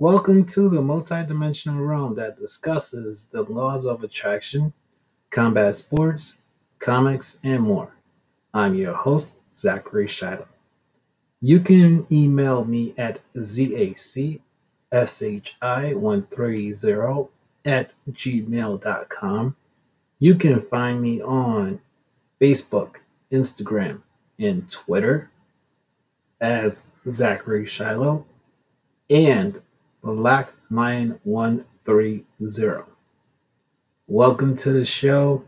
Welcome to the multidimensional realm that discusses the laws of attraction, combat sports, comics, and more. I'm your host, Zachary Shiloh. You can email me at zacshi130 at gmail.com. You can find me on Facebook, Instagram, and Twitter as Zachary Shiloh and Black Lion 130. Welcome to the show.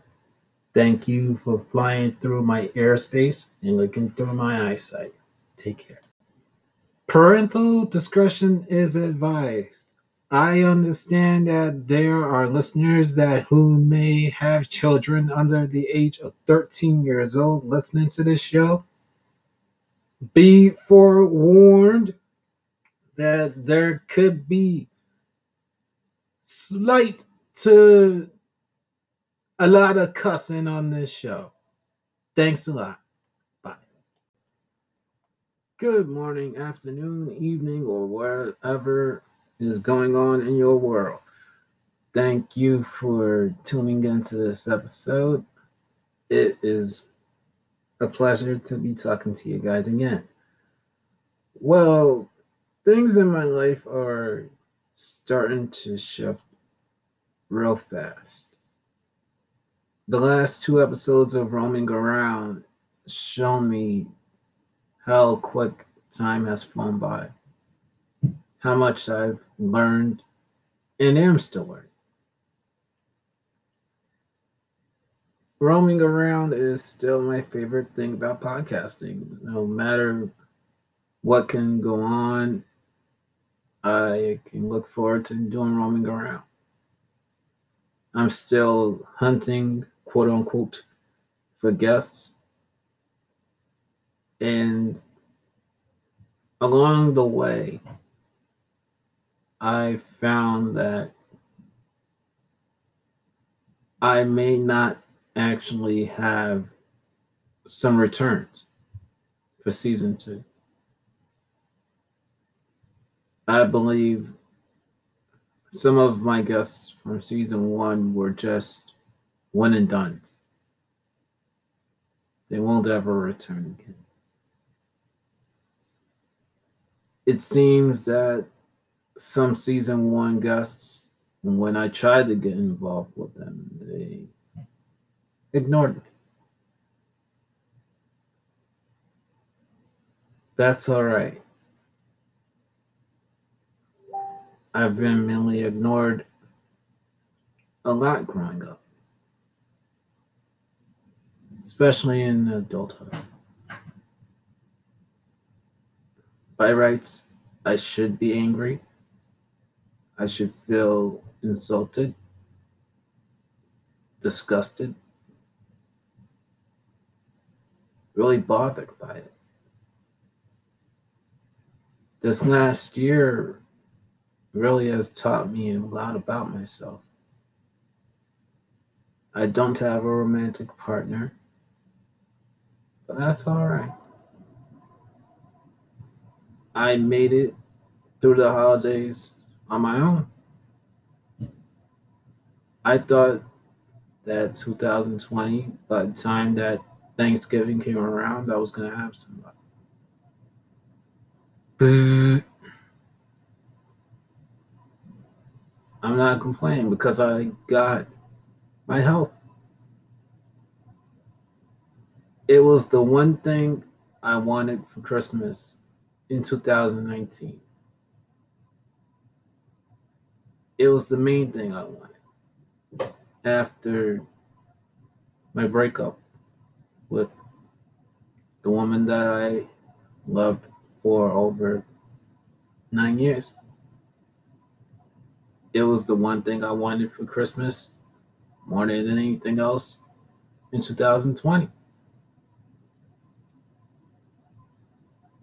Thank you for flying through my airspace and looking through my eyesight. Take care. Parental discretion is advised. I understand that there are listeners that who may have children under the age of 13 years old listening to this show. Be forewarned that there could be slight to a lot of cussing on this show. Thanks a lot. Bye. Good morning, afternoon, evening, or whatever is going on in your world. Thank you for tuning into this episode. It is a pleasure to be talking to you guys again. Well, things in my life are starting to shift real fast. The last two episodes of Roaming Around show me how quick time has flown by, how much I've learned and am still learning. Roaming around is still my favorite thing about podcasting. No matter what can go on I can look forward to doing roaming around. I'm still hunting, quote unquote, for guests. And along the way, I found that I may not actually have some returns for season two. I believe some of my guests from season one were just one and done. They won't ever return again. It seems that some season one guests, when I tried to get involved with them, they ignored me. That's all right. I've been mainly ignored a lot growing up, especially in adulthood. By rights, I should be angry. I should feel insulted, disgusted, really bothered by it. This last year really has taught me a lot about myself. I don't have a romantic partner, but that's all right. I made it through the holidays on my own. I thought that 2020, by the time that Thanksgiving came around, I was going to have somebody. I'm not complaining because I got my health. It was the one thing I wanted for Christmas in 2019. It was the main thing I wanted after my breakup with the woman that I loved for over nine years it was the one thing I wanted for Christmas more than anything else in 2020.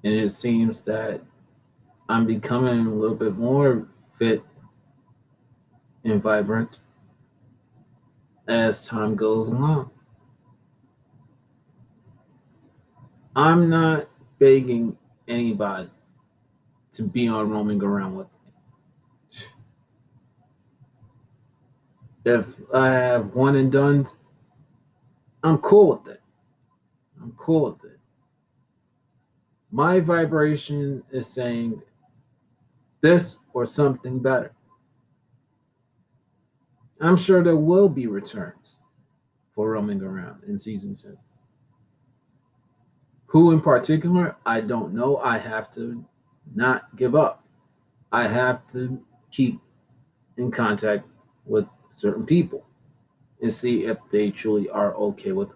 And it seems that I'm becoming a little bit more fit and vibrant as time goes along. I'm not begging anybody to be on roaming around with If I have one and done, I'm cool with it. I'm cool with it. My vibration is saying this or something better. I'm sure there will be returns for roaming around in season two. Who in particular, I don't know. I have to not give up. I have to keep in contact with certain people and see if they truly are okay with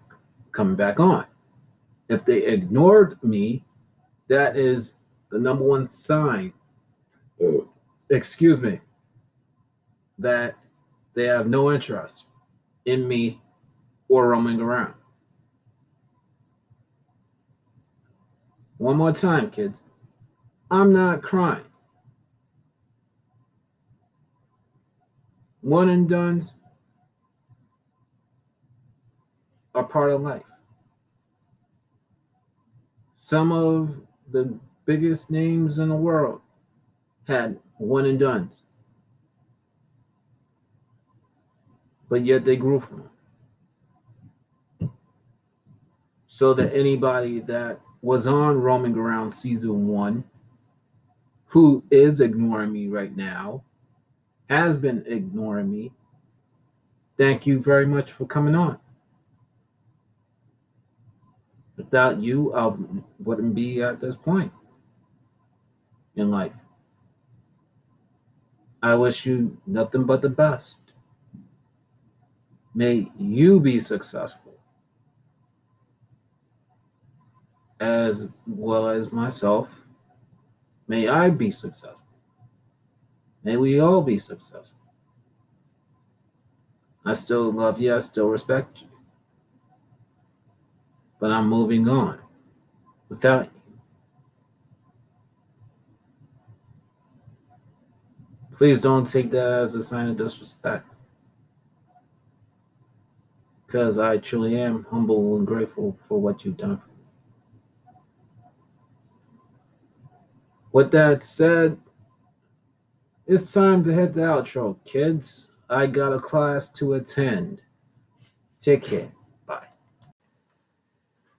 coming back on. If they ignored me, that is the number one sign, excuse me, that they have no interest in me or roaming around. One more time, kids. I'm not crying. One and done's are part of life. Some of the biggest names in the world had one and done's. But yet they grew from it. So that anybody that was on roaming around season one who is ignoring me right now has been ignoring me. Thank you very much for coming on. Without you, I wouldn't be at this point in life. I wish you nothing but the best. May you be successful as well as myself. May I be successful. May we all be successful. I still love you. I still respect you. But I'm moving on without you. Please don't take that as a sign of disrespect. Because I truly am humble and grateful for what you've done for me. With that said, it's time to hit the outro, kids. I got a class to attend. Take care. Bye.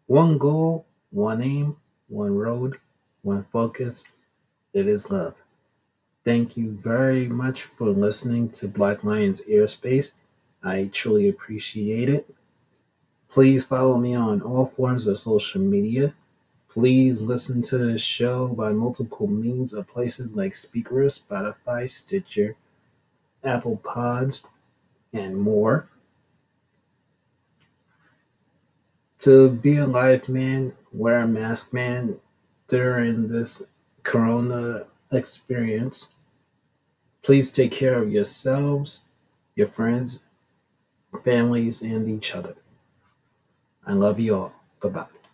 One goal, one aim, one road, one focus. It is love. Thank you very much for listening to Black Lions Airspace. I truly appreciate it. Please follow me on all forms of social media. Please listen to the show by multiple means of places like Spreaker, Spotify, Stitcher, Apple Pods, and more. To be a live man, wear a mask, man, during this corona experience. Please take care of yourselves, your friends, families, and each other. I love you all. Bye bye.